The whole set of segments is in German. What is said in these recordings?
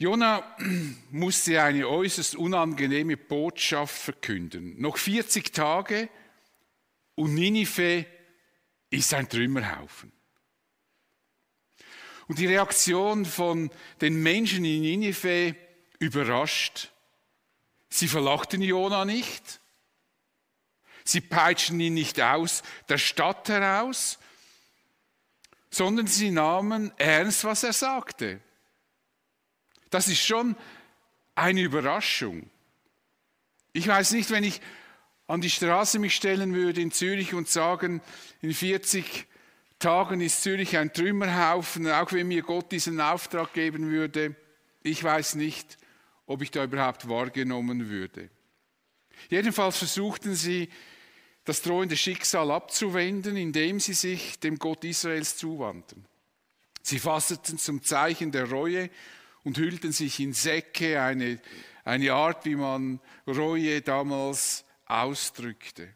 Jona musste eine äußerst unangenehme Botschaft verkünden. Noch 40 Tage und Ninive ist ein Trümmerhaufen. Und die Reaktion von den Menschen in Ninive überrascht. Sie verlachten Jona nicht. Sie peitschten ihn nicht aus der Stadt heraus, sondern sie nahmen ernst, was er sagte. Das ist schon eine Überraschung. Ich weiß nicht, wenn ich an die Straße mich stellen würde in Zürich und sagen, in 40 Tagen ist Zürich ein Trümmerhaufen, auch wenn mir Gott diesen Auftrag geben würde, ich weiß nicht, ob ich da überhaupt wahrgenommen würde. Jedenfalls versuchten sie, das drohende Schicksal abzuwenden, indem sie sich dem Gott Israels zuwandten. Sie fasteten zum Zeichen der Reue und hüllten sich in Säcke, eine, eine Art, wie man Reue damals ausdrückte.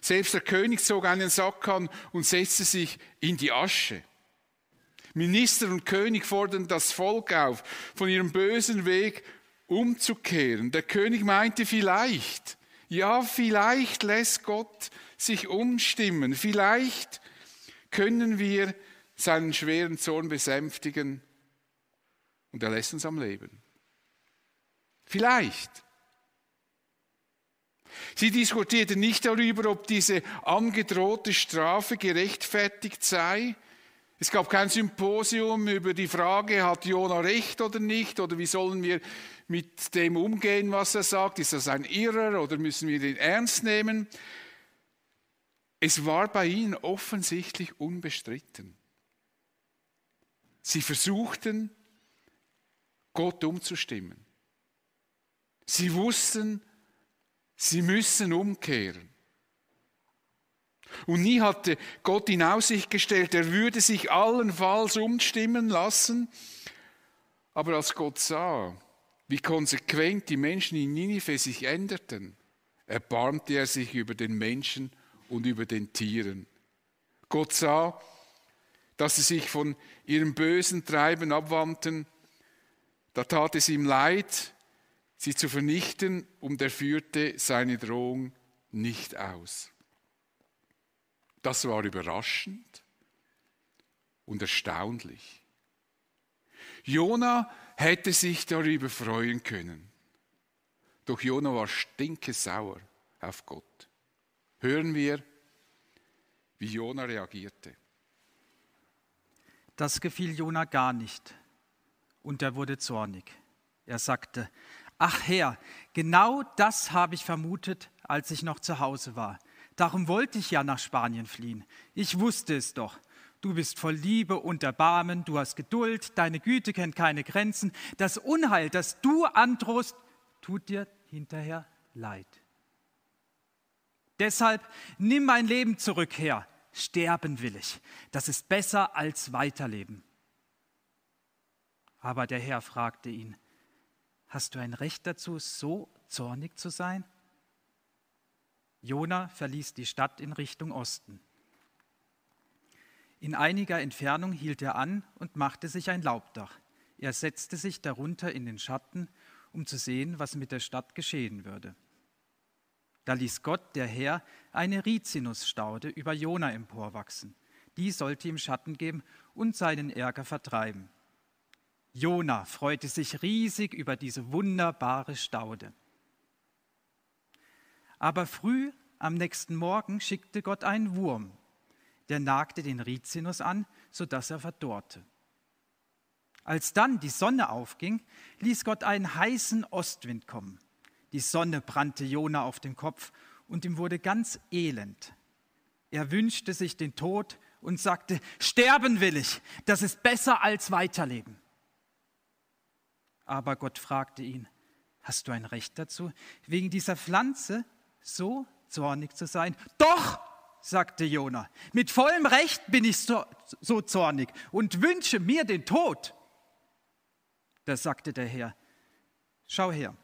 Selbst der König zog einen Sack an und setzte sich in die Asche. Minister und König forderten das Volk auf, von ihrem bösen Weg umzukehren. Der König meinte vielleicht, ja, vielleicht lässt Gott sich umstimmen, vielleicht können wir seinen schweren Zorn besänftigen und er lässt uns am Leben. Vielleicht. Sie diskutierten nicht darüber, ob diese angedrohte Strafe gerechtfertigt sei. Es gab kein Symposium über die Frage, hat Jona recht oder nicht, oder wie sollen wir mit dem umgehen, was er sagt. Ist das ein Irrer oder müssen wir ihn ernst nehmen? Es war bei ihnen offensichtlich unbestritten. Sie versuchten, Gott umzustimmen. Sie wussten, Sie müssen umkehren. Und nie hatte Gott in Aussicht gestellt, er würde sich allenfalls umstimmen lassen. Aber als Gott sah, wie konsequent die Menschen in Ninive sich änderten, erbarmte er sich über den Menschen und über den Tieren. Gott sah, dass sie sich von ihrem bösen Treiben abwandten. Da tat es ihm leid, sie zu vernichten, und er führte seine Drohung nicht aus. Das war überraschend und erstaunlich. Jona hätte sich darüber freuen können. Doch Jona war stinkesauer auf Gott. Hören wir, wie Jona reagierte. Das gefiel Jona gar nicht und er wurde zornig. Er sagte, Ach Herr, genau das habe ich vermutet, als ich noch zu Hause war. Darum wollte ich ja nach Spanien fliehen. Ich wusste es doch. Du bist voll Liebe und Erbarmen, du hast Geduld, deine Güte kennt keine Grenzen. Das Unheil, das du androhst, tut dir hinterher leid. Deshalb nimm mein Leben zurück her. Sterben will ich. Das ist besser als weiterleben. Aber der Herr fragte ihn, Hast du ein Recht dazu, so zornig zu sein? Jona verließ die Stadt in Richtung Osten. In einiger Entfernung hielt er an und machte sich ein Laubdach. Er setzte sich darunter in den Schatten, um zu sehen, was mit der Stadt geschehen würde. Da ließ Gott, der Herr, eine Rizinusstaude über Jona emporwachsen. Die sollte ihm Schatten geben und seinen Ärger vertreiben. Jona freute sich riesig über diese wunderbare Staude. Aber früh am nächsten Morgen schickte Gott einen Wurm, der nagte den Rizinus an, sodass er verdorrte. Als dann die Sonne aufging, ließ Gott einen heißen Ostwind kommen. Die Sonne brannte Jona auf den Kopf und ihm wurde ganz elend. Er wünschte sich den Tod und sagte, sterben will ich, das ist besser als weiterleben. Aber Gott fragte ihn, hast du ein Recht dazu, wegen dieser Pflanze so zornig zu sein? Doch, sagte Jona, mit vollem Recht bin ich so, so zornig und wünsche mir den Tod. Da sagte der Herr, schau her,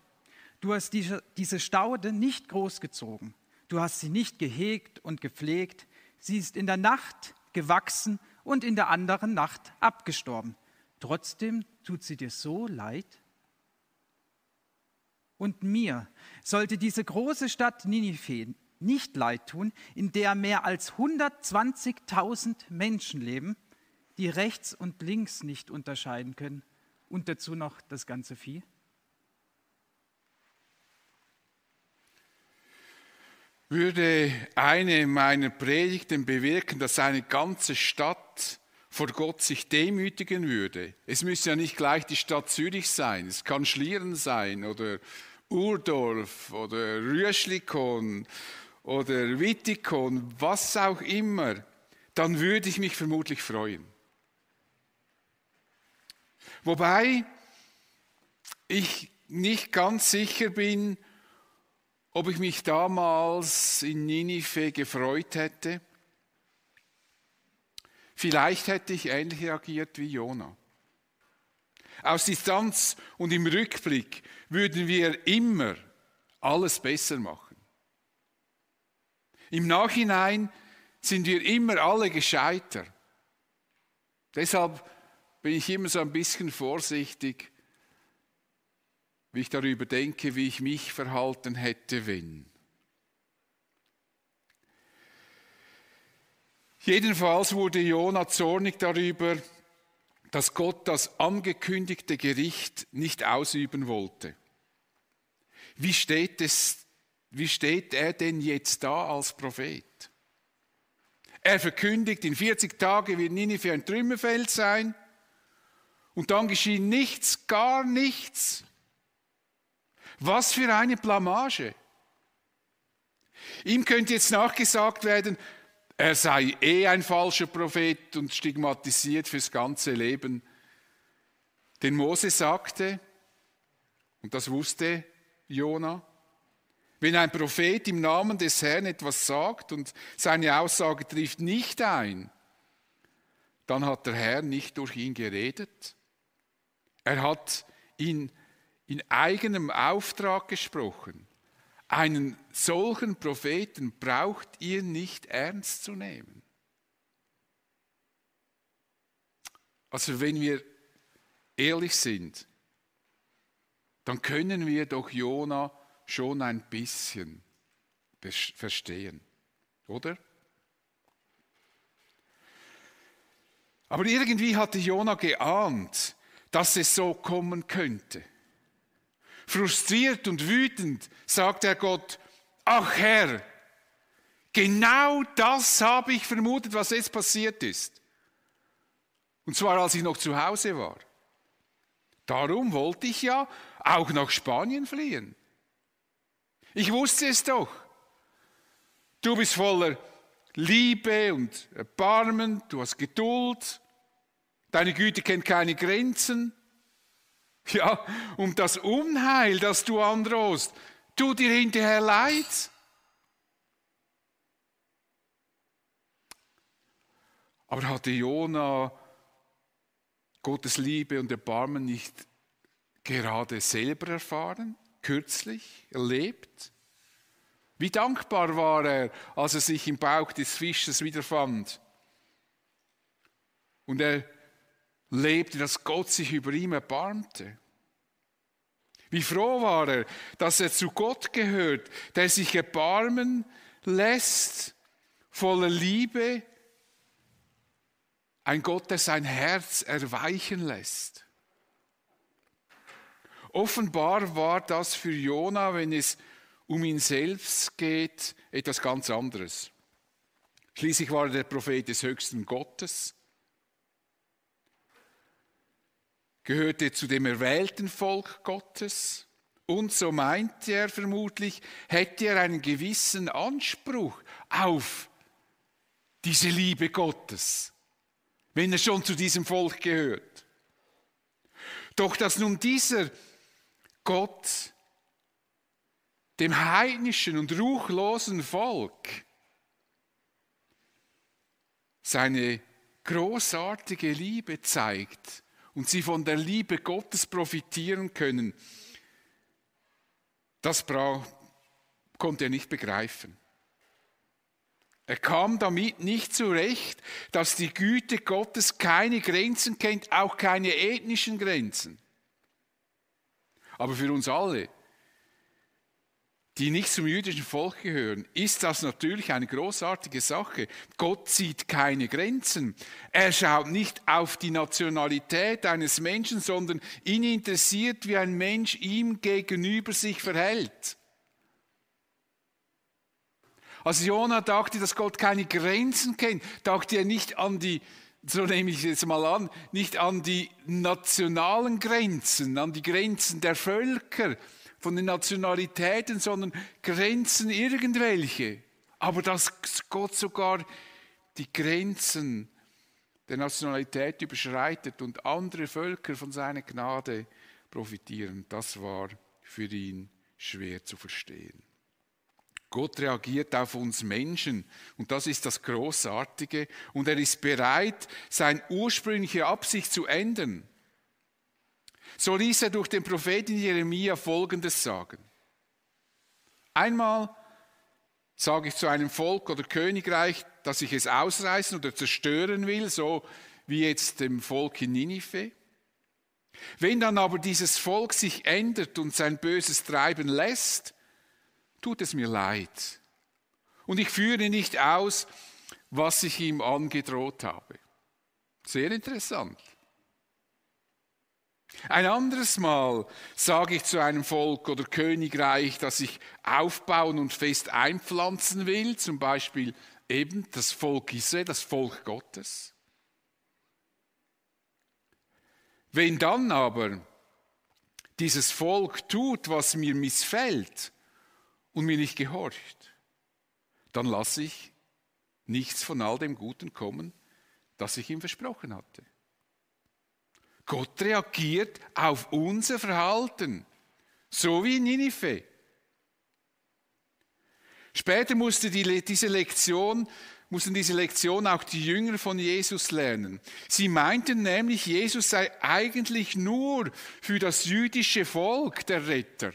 du hast diese, diese Staude nicht großgezogen, du hast sie nicht gehegt und gepflegt, sie ist in der Nacht gewachsen und in der anderen Nacht abgestorben. Trotzdem tut sie dir so leid? Und mir sollte diese große Stadt Ninive nicht leid tun, in der mehr als 120.000 Menschen leben, die rechts und links nicht unterscheiden können und dazu noch das ganze Vieh? Würde eine meiner Predigten bewirken, dass eine ganze Stadt vor Gott sich demütigen würde. Es müsste ja nicht gleich die Stadt Zürich sein, es kann Schlieren sein oder Urdorf oder Rüschlikon oder Wittikon, was auch immer, dann würde ich mich vermutlich freuen. Wobei ich nicht ganz sicher bin, ob ich mich damals in Ninive gefreut hätte. Vielleicht hätte ich ähnlich reagiert wie Jona. Aus Distanz und im Rückblick würden wir immer alles besser machen. Im Nachhinein sind wir immer alle gescheiter. Deshalb bin ich immer so ein bisschen vorsichtig, wie ich darüber denke, wie ich mich verhalten hätte, wenn. Jedenfalls wurde Jona zornig darüber, dass Gott das angekündigte Gericht nicht ausüben wollte. Wie steht, es, wie steht er denn jetzt da als Prophet? Er verkündigt, in 40 Tagen wird Ninive ein Trümmerfeld sein und dann geschieht nichts, gar nichts. Was für eine Blamage. Ihm könnte jetzt nachgesagt werden, er sei eh ein falscher Prophet und stigmatisiert fürs ganze Leben. Denn Mose sagte, und das wusste Jona, wenn ein Prophet im Namen des Herrn etwas sagt und seine Aussage trifft nicht ein, dann hat der Herr nicht durch ihn geredet. Er hat ihn in eigenem Auftrag gesprochen. Einen solchen Propheten braucht ihr nicht ernst zu nehmen. Also wenn wir ehrlich sind, dann können wir doch Jona schon ein bisschen verstehen, oder? Aber irgendwie hatte Jona geahnt, dass es so kommen könnte. Frustriert und wütend sagt er Gott, ach Herr, genau das habe ich vermutet, was jetzt passiert ist. Und zwar als ich noch zu Hause war. Darum wollte ich ja auch nach Spanien fliehen. Ich wusste es doch. Du bist voller Liebe und Erbarmen, du hast Geduld, deine Güte kennt keine Grenzen. Ja, um das Unheil, das du androhst, tu dir hinterher leid. Aber hatte Jona Gottes Liebe und Erbarmen nicht gerade selber erfahren, kürzlich erlebt? Wie dankbar war er, als er sich im Bauch des Fisches wiederfand. Und er lebte, dass Gott sich über ihm erbarmte. Wie froh war er, dass er zu Gott gehört, der sich erbarmen lässt, voller Liebe, ein Gott, der sein Herz erweichen lässt. Offenbar war das für Jona, wenn es um ihn selbst geht, etwas ganz anderes. Schließlich war er der Prophet des höchsten Gottes. Gehörte zu dem erwählten Volk Gottes und so meinte er vermutlich, hätte er einen gewissen Anspruch auf diese Liebe Gottes, wenn er schon zu diesem Volk gehört. Doch dass nun dieser Gott dem heidnischen und ruchlosen Volk seine großartige Liebe zeigt, und sie von der Liebe Gottes profitieren können, das konnte er nicht begreifen. Er kam damit nicht zurecht, dass die Güte Gottes keine Grenzen kennt, auch keine ethnischen Grenzen. Aber für uns alle, die nicht zum jüdischen Volk gehören, ist das natürlich eine großartige Sache. Gott sieht keine Grenzen. Er schaut nicht auf die Nationalität eines Menschen, sondern ihn interessiert, wie ein Mensch ihm gegenüber sich verhält. Als Jona dachte, dass Gott keine Grenzen kennt, dachte er nicht an die, so nehme ich es mal an, nicht an die nationalen Grenzen, an die Grenzen der Völker, von den Nationalitäten, sondern Grenzen irgendwelche. Aber dass Gott sogar die Grenzen der Nationalität überschreitet und andere Völker von seiner Gnade profitieren, das war für ihn schwer zu verstehen. Gott reagiert auf uns Menschen und das ist das Großartige und er ist bereit, seine ursprüngliche Absicht zu ändern. So ließ er durch den Propheten Jeremia Folgendes sagen. Einmal sage ich zu einem Volk oder Königreich, dass ich es ausreißen oder zerstören will, so wie jetzt dem Volk in Ninive. Wenn dann aber dieses Volk sich ändert und sein böses Treiben lässt, tut es mir leid. Und ich führe nicht aus, was ich ihm angedroht habe. Sehr interessant. Ein anderes Mal sage ich zu einem Volk oder Königreich, das ich aufbauen und fest einpflanzen will, zum Beispiel eben das Volk Israel, das Volk Gottes. Wenn dann aber dieses Volk tut, was mir missfällt, und mir nicht gehorcht, dann lasse ich nichts von all dem Guten kommen, das ich ihm versprochen hatte. Gott reagiert auf unser Verhalten, so wie in Ninive. Später musste die, diese Lektion, mussten diese Lektion auch die Jünger von Jesus lernen. Sie meinten nämlich, Jesus sei eigentlich nur für das jüdische Volk der Retter.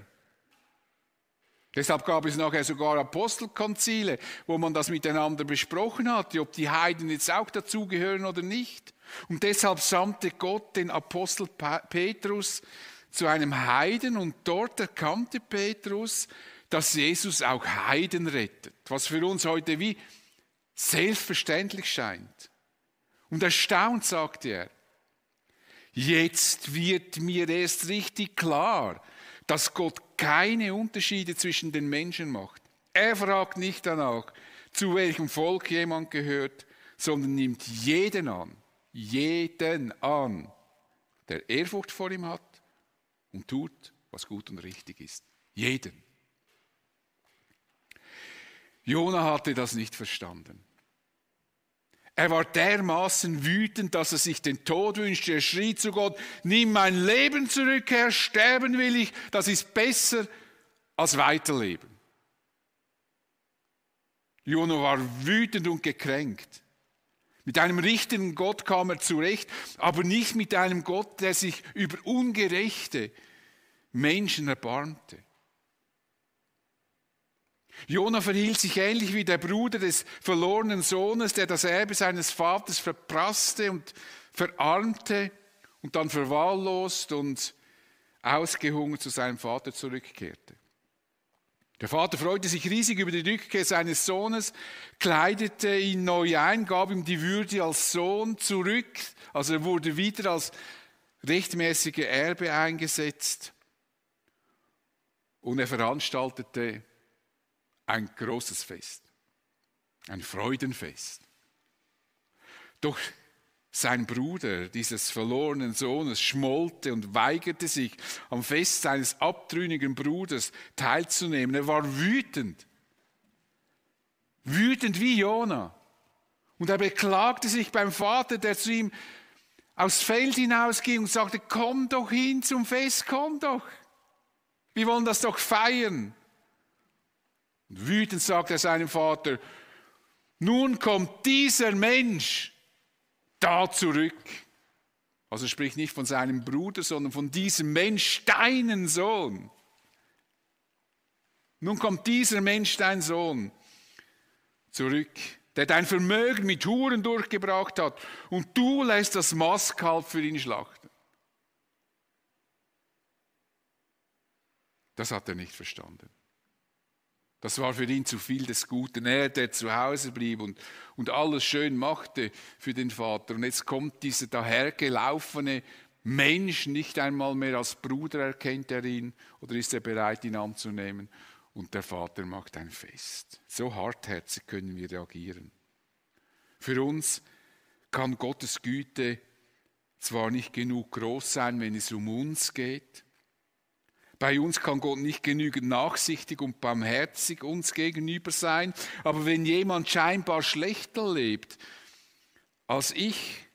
Deshalb gab es nachher sogar Apostelkonzile, wo man das miteinander besprochen hatte, ob die Heiden jetzt auch dazugehören oder nicht. Und deshalb sandte Gott den Apostel Petrus zu einem Heiden und dort erkannte Petrus, dass Jesus auch Heiden rettet, was für uns heute wie selbstverständlich scheint. Und erstaunt sagte er, jetzt wird mir erst richtig klar, dass Gott keine Unterschiede zwischen den Menschen macht. Er fragt nicht danach, zu welchem Volk jemand gehört, sondern nimmt jeden an, jeden an, der Ehrfurcht vor ihm hat und tut, was gut und richtig ist. Jeden. Jona hatte das nicht verstanden. Er war dermaßen wütend, dass er sich den Tod wünschte. Er schrie zu Gott, nimm mein Leben zurück, Herr, sterben will ich, das ist besser als weiterleben. Jona war wütend und gekränkt. Mit einem richtenden Gott kam er zurecht, aber nicht mit einem Gott, der sich über ungerechte Menschen erbarmte. Jona verhielt sich ähnlich wie der Bruder des verlorenen Sohnes, der das Erbe seines Vaters verprasste und verarmte und dann verwahrlost und ausgehungert zu seinem Vater zurückkehrte. Der Vater freute sich riesig über die Rückkehr seines Sohnes, kleidete ihn neu ein, gab ihm die Würde als Sohn zurück, also er wurde wieder als rechtmäßiger Erbe eingesetzt und er veranstaltete ein großes Fest, ein Freudenfest. Doch sein Bruder dieses verlorenen Sohnes schmollte und weigerte sich, am Fest seines abtrünnigen Bruders teilzunehmen. Er war wütend, wütend wie Jona. Und er beklagte sich beim Vater, der zu ihm aufs Feld hinausging und sagte, komm doch hin zum Fest, komm doch. Wir wollen das doch feiern. Und wütend sagt er seinem Vater, nun kommt dieser Mensch da zurück. Also spricht nicht von seinem Bruder, sondern von diesem Mensch, deinen Sohn. Nun kommt dieser Mensch, dein Sohn, zurück der dein Vermögen mit Huren durchgebracht hat, und du lässt das Mastkalb für ihn schlachten. Das hat er nicht verstanden. Das war für ihn zu viel des Guten. Er, der zu Hause blieb und, und alles schön machte für den Vater. Und jetzt kommt dieser dahergelaufene Mensch, nicht einmal mehr als Bruder erkennt er ihn oder ist er bereit, ihn anzunehmen. Und der Vater macht ein Fest. So hartherzig können wir reagieren. Für uns kann Gottes Güte zwar nicht genug groß sein, wenn es um uns geht, bei uns kann Gott nicht genügend nachsichtig und barmherzig uns gegenüber sein, aber wenn jemand scheinbar schlechter lebt als ich,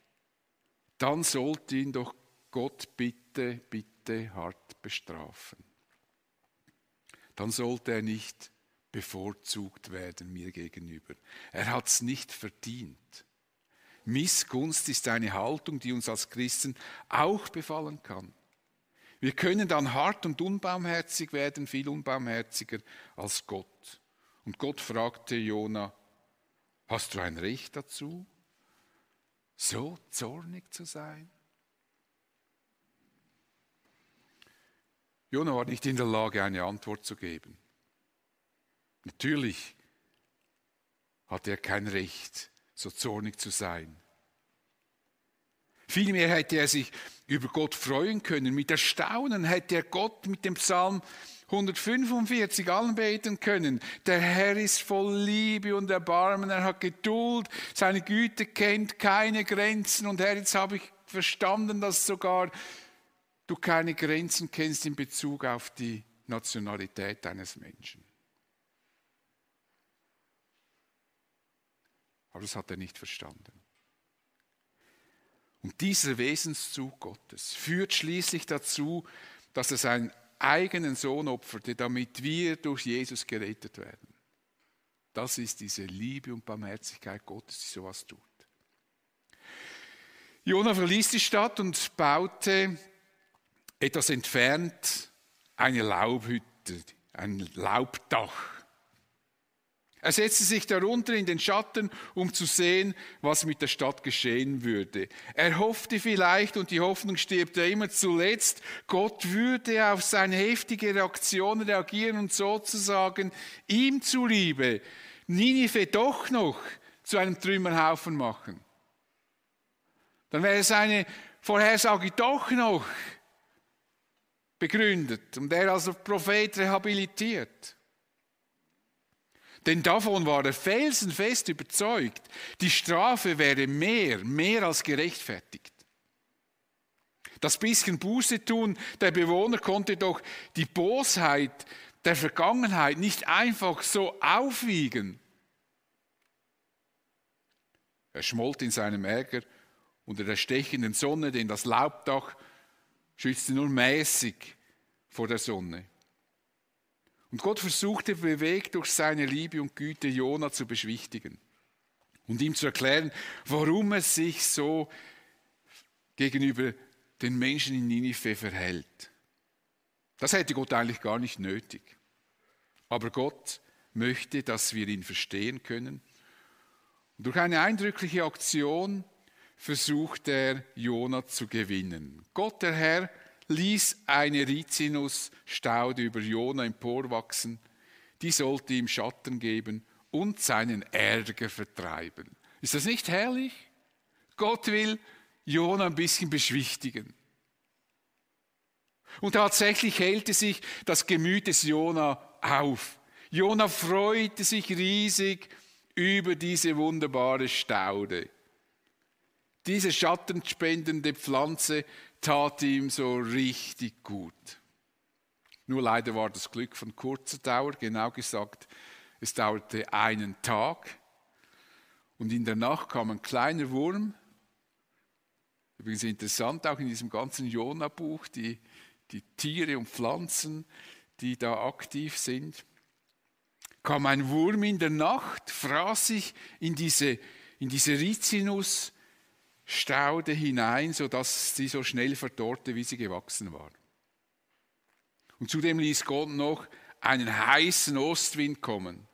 dann sollte ihn doch Gott bitte, bitte hart bestrafen. Dann sollte er nicht bevorzugt werden mir gegenüber. Er hat es nicht verdient. Missgunst ist eine Haltung, die uns als Christen auch befallen kann. Wir können dann hart und unbarmherzig werden, viel unbarmherziger als Gott. Und Gott fragte Jona, hast du ein Recht dazu, so zornig zu sein? Jona war nicht in der Lage, eine Antwort zu geben. Natürlich hatte er kein Recht, so zornig zu sein. Vielmehr hätte er sich über Gott freuen können. Mit Erstaunen hätte er Gott mit dem Psalm 145 anbeten können. Der Herr ist voll Liebe und Erbarmen, er hat Geduld, seine Güte kennt keine Grenzen. Und Herr, jetzt habe ich verstanden, dass sogar du keine Grenzen kennst in Bezug auf die Nationalität eines Menschen. Aber das hat er nicht verstanden. Und dieser Wesenszug Gottes führt schließlich dazu, dass er seinen eigenen Sohn opferte, damit wir durch Jesus gerettet werden. Das ist diese Liebe und Barmherzigkeit Gottes, die sowas tut. Jona verließ die Stadt und baute etwas entfernt eine Laubhütte, ein Laubdach. Er setzte sich darunter in den Schatten, um zu sehen, was mit der Stadt geschehen würde. Er hoffte vielleicht, und die Hoffnung stirbt ja immer zuletzt, Gott würde auf seine heftige Reaktion reagieren und sozusagen ihm zuliebe Ninive doch noch zu einem Trümmerhaufen machen. Dann wäre seine Vorhersage doch noch begründet und er als Prophet rehabilitiert. Denn davon war er felsenfest überzeugt, die Strafe wäre mehr, mehr als gerechtfertigt. Das bisschen Buße tun der Bewohner konnte doch die Bosheit der Vergangenheit nicht einfach so aufwiegen. Er schmollt in seinem Ärger unter der stechenden Sonne, denn das Laubdach schützte nur mäßig vor der Sonne. Und Gott versuchte bewegt durch seine Liebe und Güte Jona zu beschwichtigen und ihm zu erklären, warum er sich so gegenüber den Menschen in Ninive verhält. Das hätte Gott eigentlich gar nicht nötig. Aber Gott möchte, dass wir ihn verstehen können. Und durch eine eindrückliche Aktion versucht er, Jona zu gewinnen. Gott, der Herr, ließ eine Rizinusstaude über Jona emporwachsen, die sollte ihm Schatten geben und seinen Ärger vertreiben. Ist das nicht herrlich? Gott will Jona ein bisschen beschwichtigen. Und tatsächlich hellte sich das Gemüt des Jona auf. Jona freute sich riesig über diese wunderbare Staude. Diese schattenspendende Pflanze tat ihm so richtig gut. Nur leider war das Glück von kurzer Dauer, genau gesagt, es dauerte einen Tag und in der Nacht kam ein kleiner Wurm. Übrigens interessant auch in diesem ganzen Jona-Buch, die, die Tiere und Pflanzen, die da aktiv sind. Kam ein Wurm in der Nacht, fraß sich in diese, in diese Rizinus, Staude hinein, sodass sie so schnell verdorrte, wie sie gewachsen war. Und zudem ließ Gott noch einen heißen Ostwind kommen.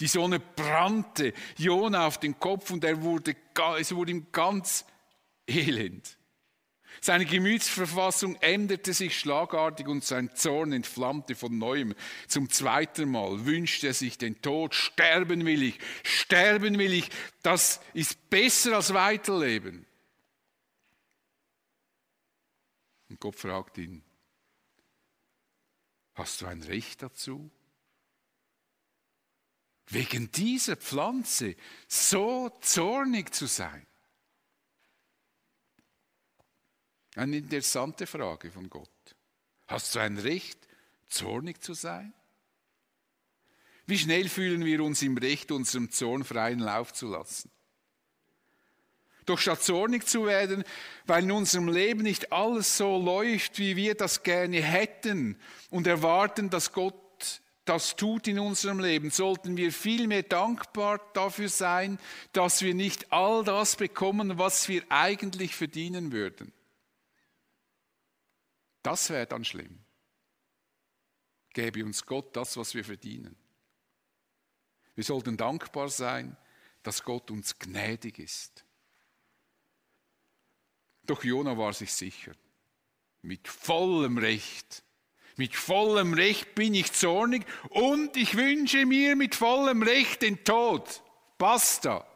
Die Sonne brannte Jona auf den Kopf und er wurde, es wurde ihm ganz elend. Seine Gemütsverfassung änderte sich schlagartig und sein Zorn entflammte von neuem. Zum zweiten Mal wünschte er sich den Tod. Sterben will ich, sterben will ich. Das ist besser als weiterleben. Und Gott fragt ihn, hast du ein Recht dazu? Wegen dieser Pflanze so zornig zu sein? Eine interessante Frage von Gott. Hast du ein Recht, zornig zu sein? Wie schnell fühlen wir uns im Recht, unserem Zorn freien Lauf zu lassen? Doch statt zornig zu werden, weil in unserem Leben nicht alles so läuft, wie wir das gerne hätten und erwarten, dass Gott das tut in unserem Leben, sollten wir vielmehr dankbar dafür sein, dass wir nicht all das bekommen, was wir eigentlich verdienen würden. Das wäre dann schlimm. Gäbe uns Gott das, was wir verdienen. Wir sollten dankbar sein, dass Gott uns gnädig ist. Doch Jona war sich sicher. Mit vollem Recht. Mit vollem Recht bin ich zornig und ich wünsche mir mit vollem Recht den Tod. Basta.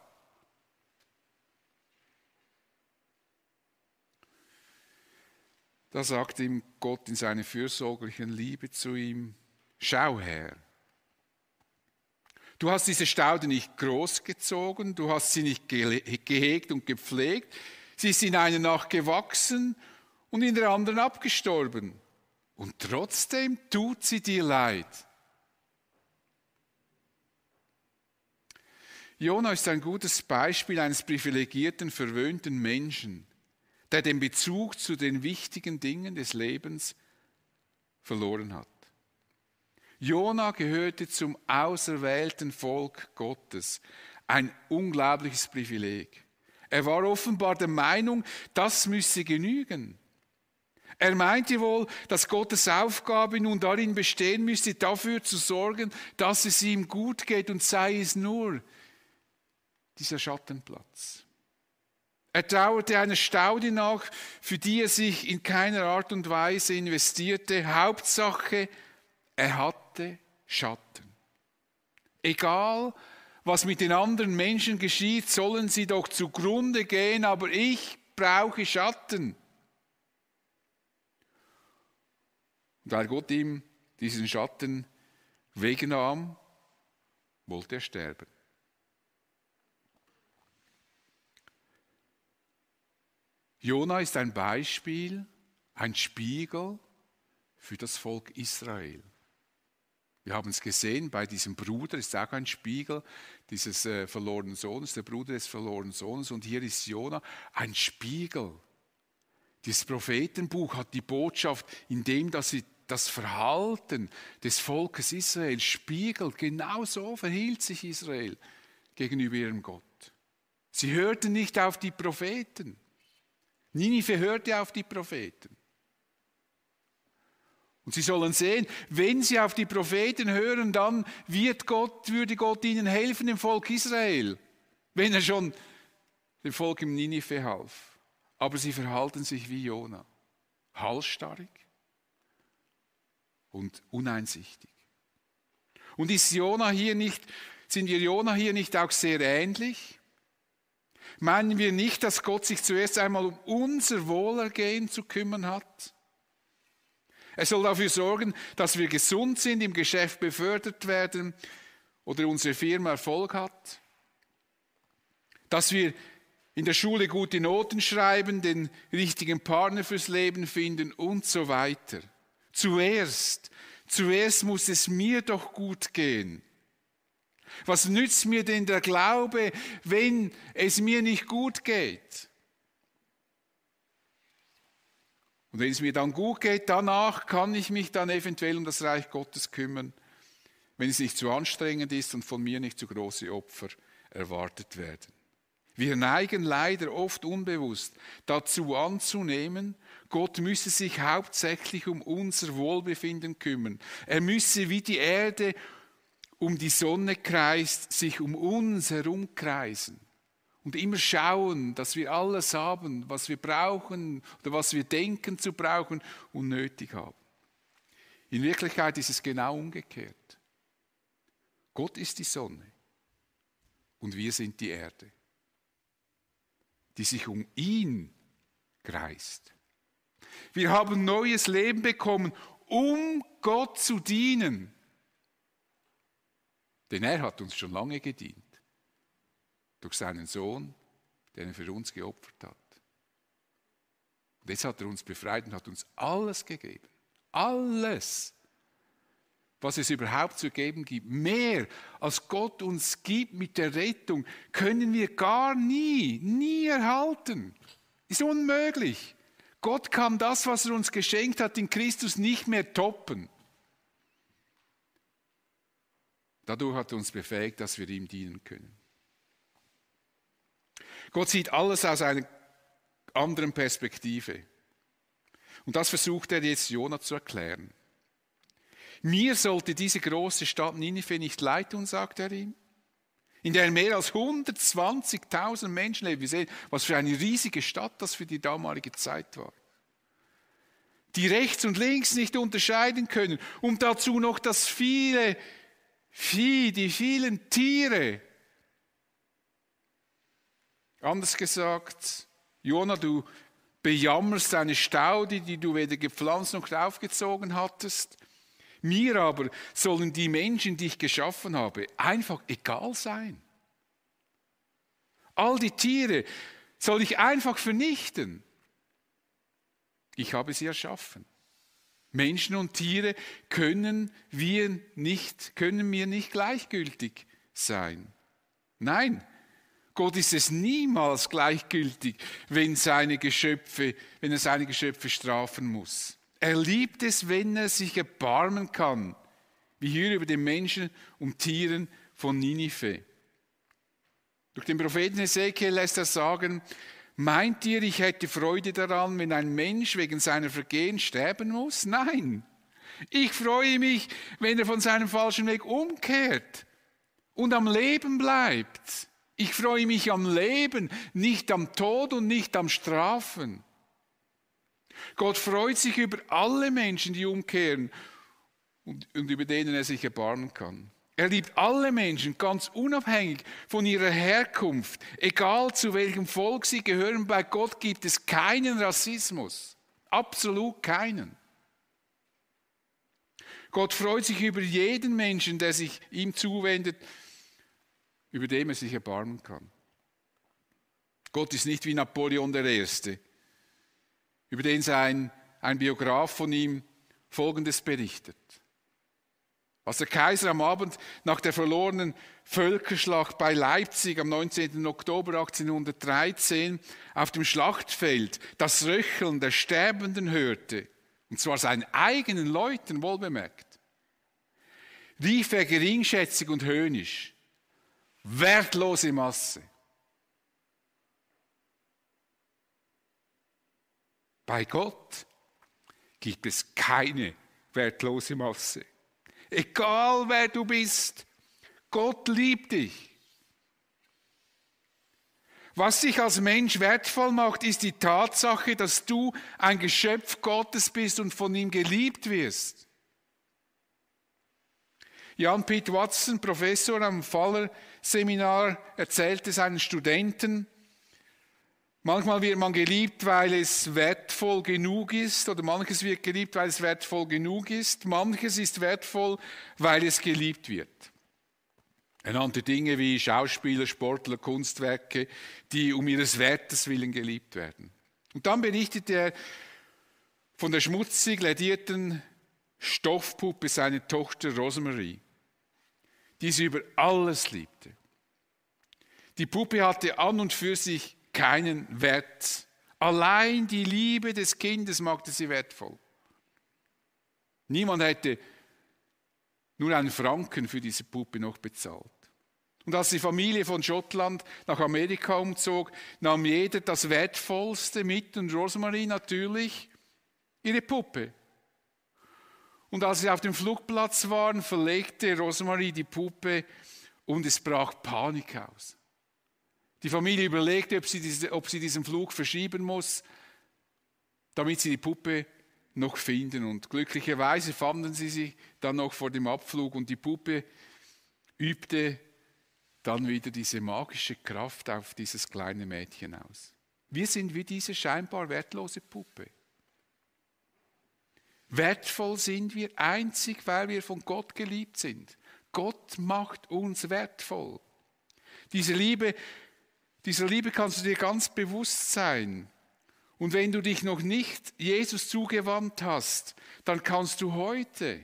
Da sagt ihm Gott in seiner fürsorglichen Liebe zu ihm, schau her, du hast diese Staude nicht großgezogen, du hast sie nicht gehegt und gepflegt, sie ist in einer Nacht gewachsen und in der anderen abgestorben. Und trotzdem tut sie dir leid. Jona ist ein gutes Beispiel eines privilegierten, verwöhnten Menschen der den Bezug zu den wichtigen Dingen des Lebens verloren hat. Jona gehörte zum auserwählten Volk Gottes. Ein unglaubliches Privileg. Er war offenbar der Meinung, das müsse genügen. Er meinte wohl, dass Gottes Aufgabe nun darin bestehen müsste, dafür zu sorgen, dass es ihm gut geht und sei es nur dieser Schattenplatz. Er trauerte einer Staude nach, für die er sich in keiner Art und Weise investierte. Hauptsache, er hatte Schatten. Egal, was mit den anderen Menschen geschieht, sollen sie doch zugrunde gehen, aber ich brauche Schatten. Und weil Gott ihm diesen Schatten wegnahm, wollte er sterben. Jona ist ein Beispiel, ein Spiegel für das Volk Israel. Wir haben es gesehen bei diesem Bruder, ist auch ein Spiegel dieses äh, verlorenen Sohnes, der Bruder des verlorenen Sohnes. Und hier ist Jona ein Spiegel. Dieses Prophetenbuch hat die Botschaft, indem dass sie das Verhalten des Volkes Israel spiegelt. Genau so verhielt sich Israel gegenüber ihrem Gott. Sie hörten nicht auf die Propheten. Ninive hörte auf die Propheten. Und sie sollen sehen, wenn sie auf die Propheten hören, dann wird Gott, würde Gott ihnen helfen, dem Volk Israel, wenn er schon dem Volk im Ninive half. Aber sie verhalten sich wie Jona, halsstarrig und uneinsichtig. Und ist Jona hier nicht, sind wir Jona hier nicht auch sehr ähnlich? Meinen wir nicht, dass Gott sich zuerst einmal um unser Wohlergehen zu kümmern hat? Er soll dafür sorgen, dass wir gesund sind, im Geschäft befördert werden oder unsere Firma Erfolg hat. Dass wir in der Schule gute Noten schreiben, den richtigen Partner fürs Leben finden und so weiter. Zuerst, zuerst muss es mir doch gut gehen. Was nützt mir denn der Glaube, wenn es mir nicht gut geht? Und wenn es mir dann gut geht, danach kann ich mich dann eventuell um das Reich Gottes kümmern, wenn es nicht zu anstrengend ist und von mir nicht zu große Opfer erwartet werden. Wir neigen leider oft unbewusst dazu anzunehmen, Gott müsse sich hauptsächlich um unser Wohlbefinden kümmern. Er müsse wie die Erde um die Sonne kreist, sich um uns herumkreisen und immer schauen, dass wir alles haben, was wir brauchen oder was wir denken zu brauchen und nötig haben. In Wirklichkeit ist es genau umgekehrt. Gott ist die Sonne und wir sind die Erde, die sich um ihn kreist. Wir haben neues Leben bekommen, um Gott zu dienen. Denn er hat uns schon lange gedient. Durch seinen Sohn, den er für uns geopfert hat. Und jetzt hat er uns befreit und hat uns alles gegeben. Alles, was es überhaupt zu geben gibt. Mehr als Gott uns gibt mit der Rettung, können wir gar nie, nie erhalten. Ist unmöglich. Gott kann das, was er uns geschenkt hat in Christus, nicht mehr toppen. Dadurch hat er uns befähigt, dass wir ihm dienen können. Gott sieht alles aus einer anderen Perspektive. Und das versucht er jetzt Jona zu erklären. Mir sollte diese große Stadt Ninive nicht leid tun, sagt er ihm, in der mehr als 120.000 Menschen leben. Wir sehen, was für eine riesige Stadt das für die damalige Zeit war. Die rechts und links nicht unterscheiden können und dazu noch das viele Vieh, die vielen Tiere. Anders gesagt, Jona, du bejammerst eine Staude, die du weder gepflanzt noch aufgezogen hattest. Mir aber sollen die Menschen, die ich geschaffen habe, einfach egal sein. All die Tiere soll ich einfach vernichten. Ich habe sie erschaffen. Menschen und Tiere können wir nicht, können mir nicht gleichgültig sein. Nein, Gott ist es niemals gleichgültig, wenn seine Geschöpfe, wenn er seine Geschöpfe strafen muss. Er liebt es, wenn er sich erbarmen kann, wie hier über den Menschen und Tieren von Ninive. Durch den Propheten Ezekiel lässt er sagen, meint ihr, ich hätte Freude daran, wenn ein Mensch wegen seiner Vergehen sterben muss? Nein. Ich freue mich, wenn er von seinem falschen Weg umkehrt und am Leben bleibt. Ich freue mich am Leben, nicht am Tod und nicht am Strafen. Gott freut sich über alle Menschen, die umkehren und, und über denen er sich erbarmen kann. Er liebt alle Menschen, ganz unabhängig von ihrer Herkunft, egal zu welchem Volk sie gehören. Bei Gott gibt es keinen Rassismus, absolut keinen. Gott freut sich über jeden Menschen, der sich ihm zuwendet, über dem er sich erbarmen kann. Gott ist nicht wie Napoleon I., über den sein ein Biograf von ihm Folgendes berichtet. Als der Kaiser am Abend nach der verlorenen Völkerschlacht bei Leipzig am 19. Oktober 1813 auf dem Schlachtfeld das Röcheln der Sterbenden hörte, und zwar seinen eigenen Leuten wohlbemerkt, rief er geringschätzig und höhnisch, wertlose Masse. Bei Gott gibt es keine wertlose Masse. Egal wer du bist, Gott liebt dich. Was dich als Mensch wertvoll macht, ist die Tatsache, dass du ein Geschöpf Gottes bist und von ihm geliebt wirst. Jan Piet Watson, Professor am Faller Seminar, erzählte seinen Studenten, Manchmal wird man geliebt, weil es wertvoll genug ist, oder manches wird geliebt, weil es wertvoll genug ist. Manches ist wertvoll, weil es geliebt wird. Er nannte Dinge wie Schauspieler, Sportler, Kunstwerke, die um ihres Wertes willen geliebt werden. Und dann berichtete er von der schmutzig ledierten Stoffpuppe seiner Tochter Rosemarie, die sie über alles liebte. Die Puppe hatte an und für sich keinen Wert. Allein die Liebe des Kindes machte sie wertvoll. Niemand hätte nur einen Franken für diese Puppe noch bezahlt. Und als die Familie von Schottland nach Amerika umzog, nahm jeder das Wertvollste mit und Rosemarie natürlich ihre Puppe. Und als sie auf dem Flugplatz waren, verlegte Rosemarie die Puppe und es brach Panik aus. Die Familie überlegte, ob sie, ob sie diesen Flug verschieben muss, damit sie die Puppe noch finden. Und glücklicherweise fanden sie sie dann noch vor dem Abflug und die Puppe übte dann wieder diese magische Kraft auf dieses kleine Mädchen aus. Wir sind wie diese scheinbar wertlose Puppe. Wertvoll sind wir einzig, weil wir von Gott geliebt sind. Gott macht uns wertvoll. Diese Liebe, dieser Liebe kannst du dir ganz bewusst sein. Und wenn du dich noch nicht Jesus zugewandt hast, dann kannst du heute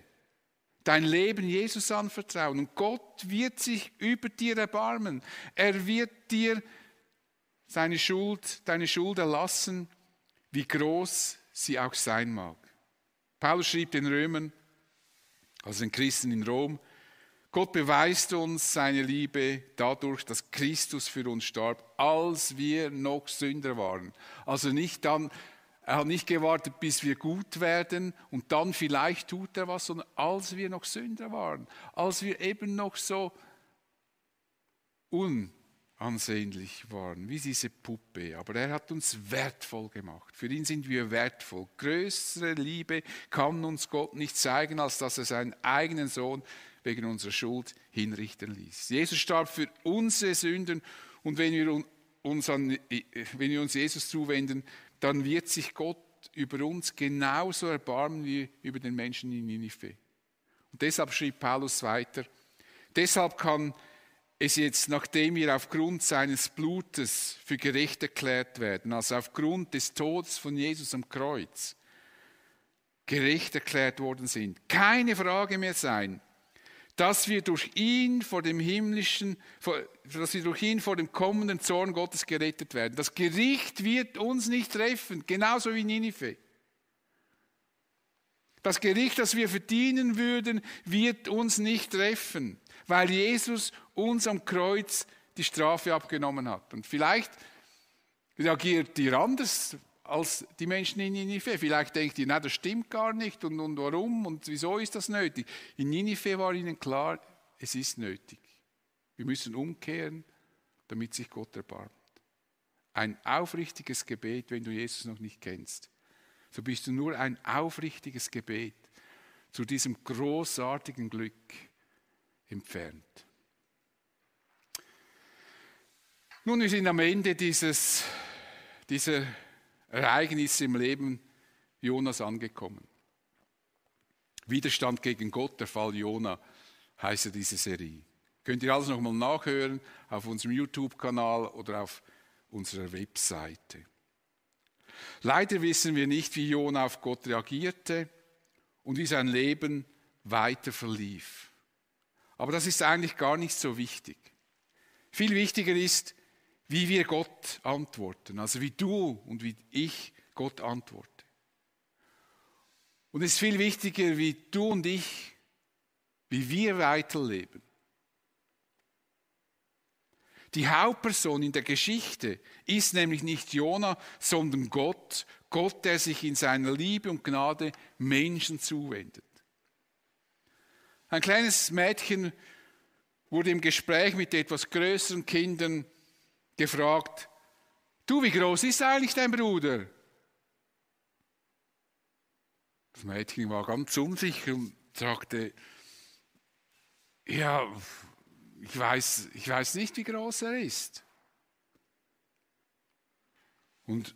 dein Leben Jesus anvertrauen. Und Gott wird sich über dir erbarmen. Er wird dir seine Schuld, deine Schuld erlassen, wie groß sie auch sein mag. Paulus schrieb den Römern, also den Christen in Rom, Gott beweist uns seine Liebe dadurch, dass Christus für uns starb, als wir noch Sünder waren. Also nicht dann, er hat nicht gewartet, bis wir gut werden und dann vielleicht tut er was, sondern als wir noch Sünder waren, als wir eben noch so un ansehnlich waren, wie diese Puppe. Aber er hat uns wertvoll gemacht. Für ihn sind wir wertvoll. Größere Liebe kann uns Gott nicht zeigen, als dass er seinen eigenen Sohn wegen unserer Schuld hinrichten ließ. Jesus starb für unsere Sünden und wenn wir uns, an, wenn wir uns Jesus zuwenden, dann wird sich Gott über uns genauso erbarmen wie über den Menschen in Ninive. Und deshalb schrieb Paulus weiter, deshalb kann es jetzt, nachdem wir aufgrund seines Blutes für gerecht erklärt werden, also aufgrund des Todes von Jesus am Kreuz, gerecht erklärt worden sind, keine Frage mehr sein, dass wir durch ihn vor dem himmlischen, dass wir durch ihn vor dem kommenden Zorn Gottes gerettet werden. Das Gericht wird uns nicht treffen, genauso wie Ninive. Das Gericht, das wir verdienen würden, wird uns nicht treffen, weil Jesus uns am Kreuz die Strafe abgenommen hat. Und vielleicht reagiert ihr anders als die Menschen in Ninive. Vielleicht denkt ihr, na, das stimmt gar nicht und, und warum und wieso ist das nötig? In Ninive war ihnen klar, es ist nötig. Wir müssen umkehren, damit sich Gott erbarmt. Ein aufrichtiges Gebet, wenn du Jesus noch nicht kennst. So bist du nur ein aufrichtiges Gebet zu diesem großartigen Glück entfernt. Nun, wir sind am Ende dieses, dieser Ereignisse im Leben Jonas angekommen. Widerstand gegen Gott, der Fall Jona, heißt diese Serie. Könnt ihr alles nochmal nachhören auf unserem YouTube-Kanal oder auf unserer Webseite. Leider wissen wir nicht, wie Jona auf Gott reagierte und wie sein Leben weiter verlief. Aber das ist eigentlich gar nicht so wichtig. Viel wichtiger ist, wie wir Gott antworten, also wie du und wie ich Gott antworte. Und es ist viel wichtiger, wie du und ich, wie wir weiterleben. Die Hauptperson in der Geschichte ist nämlich nicht Jona, sondern Gott, Gott, der sich in seiner Liebe und Gnade Menschen zuwendet. Ein kleines Mädchen wurde im Gespräch mit etwas größeren Kindern gefragt, du, wie groß ist eigentlich dein Bruder? Das Mädchen war ganz unsicher und sagte, ja, ich weiß, ich weiß nicht, wie groß er ist. Und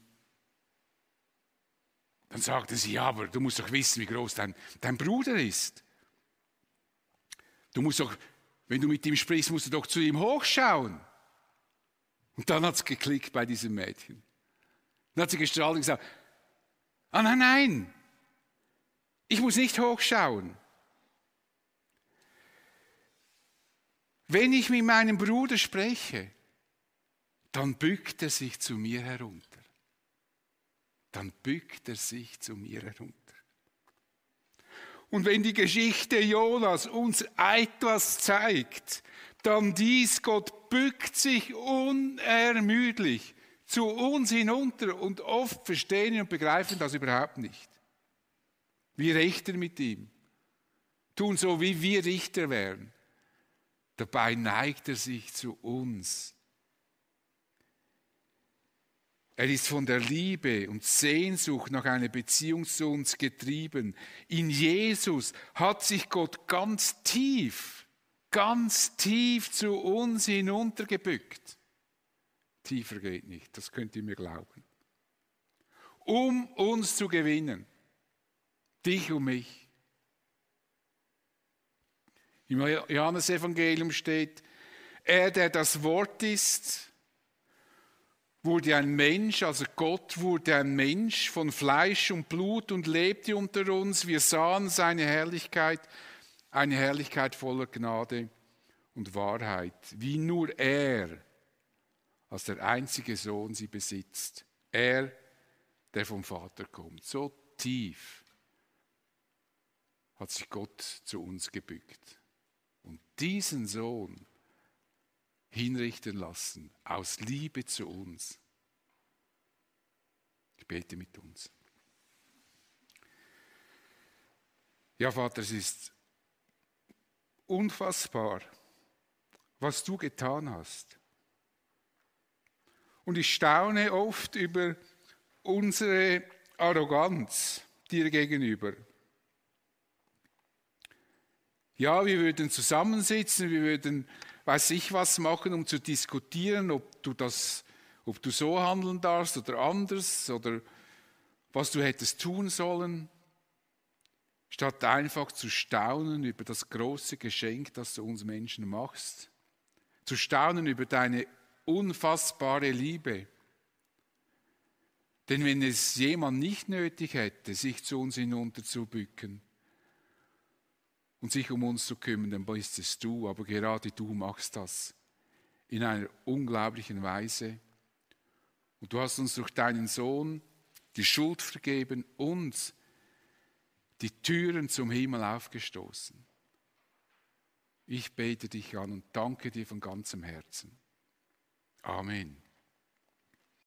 dann sagte sie, ja, aber du musst doch wissen, wie groß dein, dein Bruder ist. Du musst doch, wenn du mit ihm sprichst, musst du doch zu ihm hochschauen. Und dann hat es geklickt bei diesem Mädchen. Dann hat sie gestrahlt und gesagt, ah nein, nein, ich muss nicht hochschauen. Wenn ich mit meinem Bruder spreche, dann bückt er sich zu mir herunter. Dann bückt er sich zu mir herunter. Und wenn die Geschichte Jonas uns etwas zeigt, dann dies, Gott bückt sich unermüdlich zu uns hinunter und oft verstehen und begreifen das überhaupt nicht. Wie recht er mit ihm? tun so, wie wir Richter wären. Dabei neigt er sich zu uns. Er ist von der Liebe und Sehnsucht nach einer Beziehung zu uns getrieben. In Jesus hat sich Gott ganz tief, ganz tief zu uns hinuntergebückt. Tiefer geht nicht, das könnt ihr mir glauben. Um uns zu gewinnen. Dich und mich. Im Johannesevangelium steht, er, der das Wort ist, wurde ein Mensch, also Gott wurde ein Mensch von Fleisch und Blut und lebte unter uns. Wir sahen seine Herrlichkeit, eine Herrlichkeit voller Gnade und Wahrheit, wie nur er als der einzige Sohn sie besitzt. Er, der vom Vater kommt. So tief hat sich Gott zu uns gebückt. Und diesen Sohn hinrichten lassen, aus Liebe zu uns. Ich bete mit uns. Ja, Vater, es ist unfassbar, was du getan hast. Und ich staune oft über unsere Arroganz dir gegenüber. Ja, wir würden zusammensitzen, wir würden weiß ich was machen, um zu diskutieren, ob du das, ob du so handeln darfst oder anders oder was du hättest tun sollen, statt einfach zu staunen über das große Geschenk, das du uns Menschen machst, zu staunen über deine unfassbare Liebe. Denn wenn es jemand nicht nötig hätte, sich zu uns hinunterzubücken, und sich um uns zu kümmern, dann bist es du, aber gerade du machst das in einer unglaublichen Weise. Und du hast uns durch deinen Sohn die Schuld vergeben und die Türen zum Himmel aufgestoßen. Ich bete dich an und danke dir von ganzem Herzen. Amen.